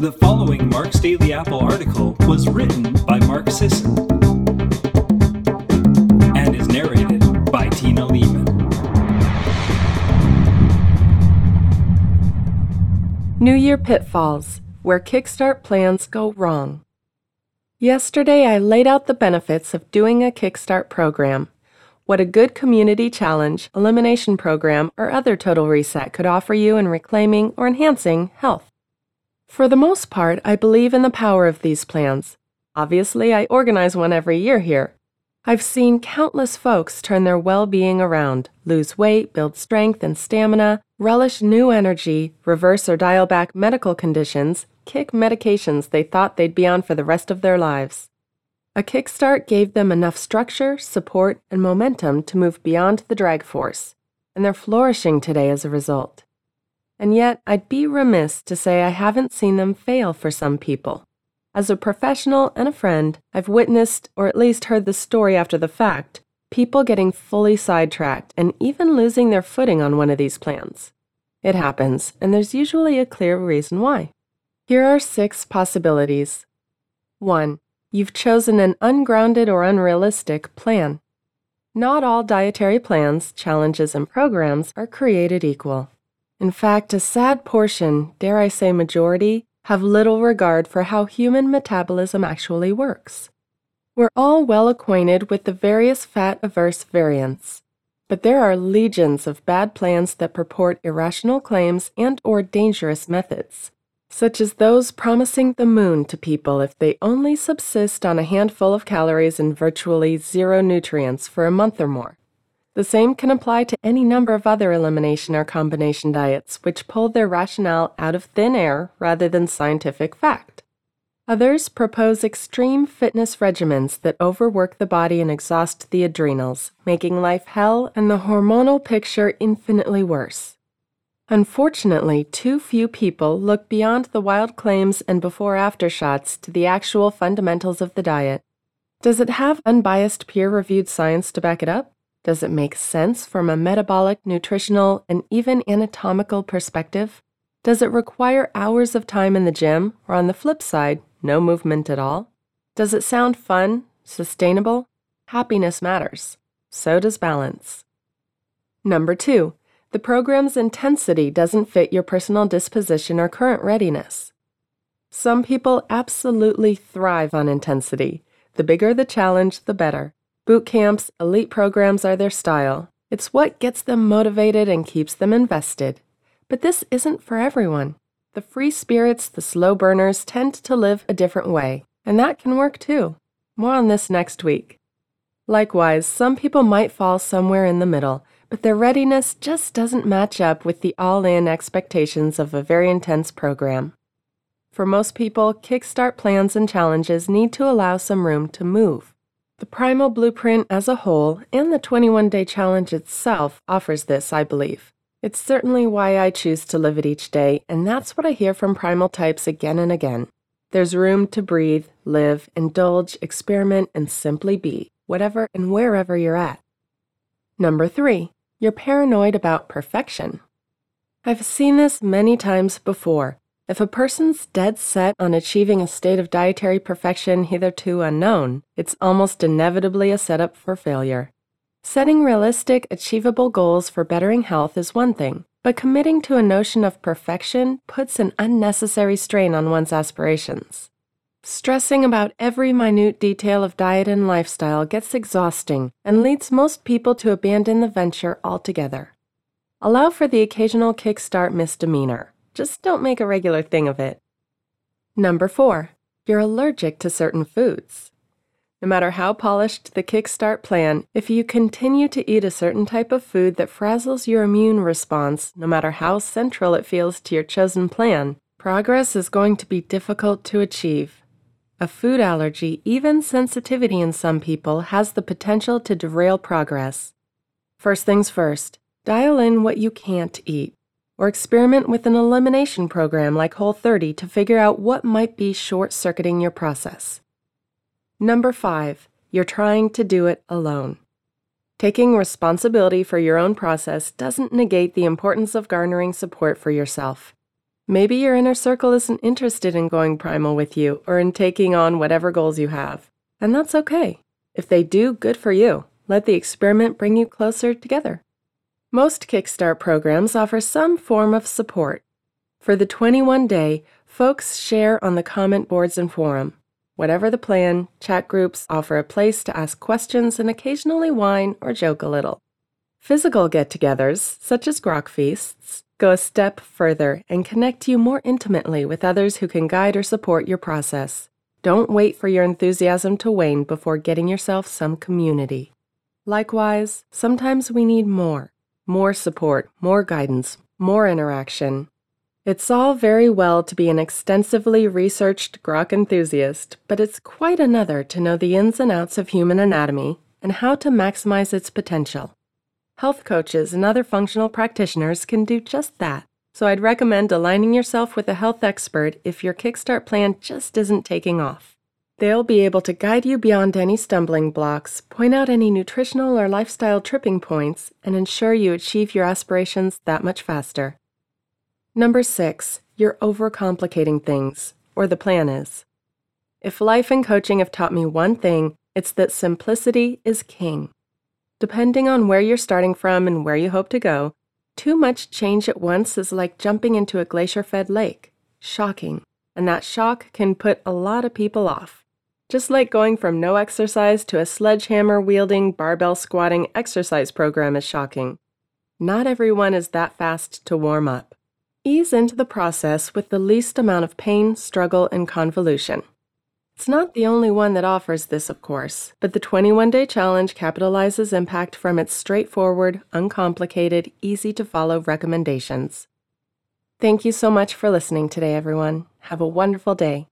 The following Mark's Daily Apple article was written by Mark Sisson and is narrated by Tina Leaman. New Year Pitfalls Where Kickstart Plans Go Wrong. Yesterday, I laid out the benefits of doing a Kickstart program, what a good community challenge, elimination program, or other total reset could offer you in reclaiming or enhancing health. For the most part, I believe in the power of these plans. Obviously, I organize one every year here. I've seen countless folks turn their well being around, lose weight, build strength and stamina, relish new energy, reverse or dial back medical conditions, kick medications they thought they'd be on for the rest of their lives. A kickstart gave them enough structure, support, and momentum to move beyond the drag force, and they're flourishing today as a result and yet I'd be remiss to say I haven't seen them fail for some people. As a professional and a friend, I've witnessed, or at least heard the story after the fact, people getting fully sidetracked and even losing their footing on one of these plans. It happens, and there's usually a clear reason why. Here are six possibilities. 1. You've chosen an ungrounded or unrealistic plan. Not all dietary plans, challenges, and programs are created equal. In fact, a sad portion, dare I say majority, have little regard for how human metabolism actually works. We're all well acquainted with the various fat averse variants, but there are legions of bad plans that purport irrational claims and or dangerous methods, such as those promising the moon to people if they only subsist on a handful of calories and virtually zero nutrients for a month or more. The same can apply to any number of other elimination or combination diets, which pull their rationale out of thin air rather than scientific fact. Others propose extreme fitness regimens that overwork the body and exhaust the adrenals, making life hell and the hormonal picture infinitely worse. Unfortunately, too few people look beyond the wild claims and before after shots to the actual fundamentals of the diet. Does it have unbiased peer reviewed science to back it up? Does it make sense from a metabolic, nutritional, and even anatomical perspective? Does it require hours of time in the gym, or on the flip side, no movement at all? Does it sound fun, sustainable? Happiness matters. So does balance. Number two, the program's intensity doesn't fit your personal disposition or current readiness. Some people absolutely thrive on intensity. The bigger the challenge, the better. Boot camps, elite programs are their style. It's what gets them motivated and keeps them invested. But this isn't for everyone. The free spirits, the slow burners, tend to live a different way, and that can work too. More on this next week. Likewise, some people might fall somewhere in the middle, but their readiness just doesn't match up with the all in expectations of a very intense program. For most people, Kickstart plans and challenges need to allow some room to move. The Primal Blueprint as a whole and the 21 Day Challenge itself offers this, I believe. It's certainly why I choose to live it each day, and that's what I hear from primal types again and again. There's room to breathe, live, indulge, experiment, and simply be, whatever and wherever you're at. Number three, you're paranoid about perfection. I've seen this many times before, if a person's dead set on achieving a state of dietary perfection hitherto unknown, it's almost inevitably a setup for failure. Setting realistic, achievable goals for bettering health is one thing, but committing to a notion of perfection puts an unnecessary strain on one's aspirations. Stressing about every minute detail of diet and lifestyle gets exhausting and leads most people to abandon the venture altogether. Allow for the occasional kickstart misdemeanor. Just don't make a regular thing of it. Number four, you're allergic to certain foods. No matter how polished the Kickstart plan, if you continue to eat a certain type of food that frazzles your immune response, no matter how central it feels to your chosen plan, progress is going to be difficult to achieve. A food allergy, even sensitivity in some people, has the potential to derail progress. First things first, dial in what you can't eat or experiment with an elimination program like Whole 30 to figure out what might be short circuiting your process. Number five, you're trying to do it alone. Taking responsibility for your own process doesn't negate the importance of garnering support for yourself. Maybe your inner circle isn't interested in going primal with you or in taking on whatever goals you have. And that's okay. If they do, good for you. Let the experiment bring you closer together. Most Kickstart programs offer some form of support. For the 21 day, folks share on the comment boards and forum. Whatever the plan, chat groups offer a place to ask questions and occasionally whine or joke a little. Physical get togethers, such as grok feasts, go a step further and connect you more intimately with others who can guide or support your process. Don't wait for your enthusiasm to wane before getting yourself some community. Likewise, sometimes we need more more support, more guidance, more interaction. It's all very well to be an extensively researched grok enthusiast, but it's quite another to know the ins and outs of human anatomy and how to maximize its potential. Health coaches and other functional practitioners can do just that, so I'd recommend aligning yourself with a health expert if your Kickstart plan just isn't taking off. They'll be able to guide you beyond any stumbling blocks, point out any nutritional or lifestyle tripping points, and ensure you achieve your aspirations that much faster. Number six, you're overcomplicating things, or the plan is. If life and coaching have taught me one thing, it's that simplicity is king. Depending on where you're starting from and where you hope to go, too much change at once is like jumping into a glacier fed lake. Shocking. And that shock can put a lot of people off. Just like going from no exercise to a sledgehammer wielding, barbell squatting exercise program is shocking. Not everyone is that fast to warm up. Ease into the process with the least amount of pain, struggle, and convolution. It's not the only one that offers this, of course, but the 21 day challenge capitalizes impact from its straightforward, uncomplicated, easy to follow recommendations. Thank you so much for listening today, everyone. Have a wonderful day.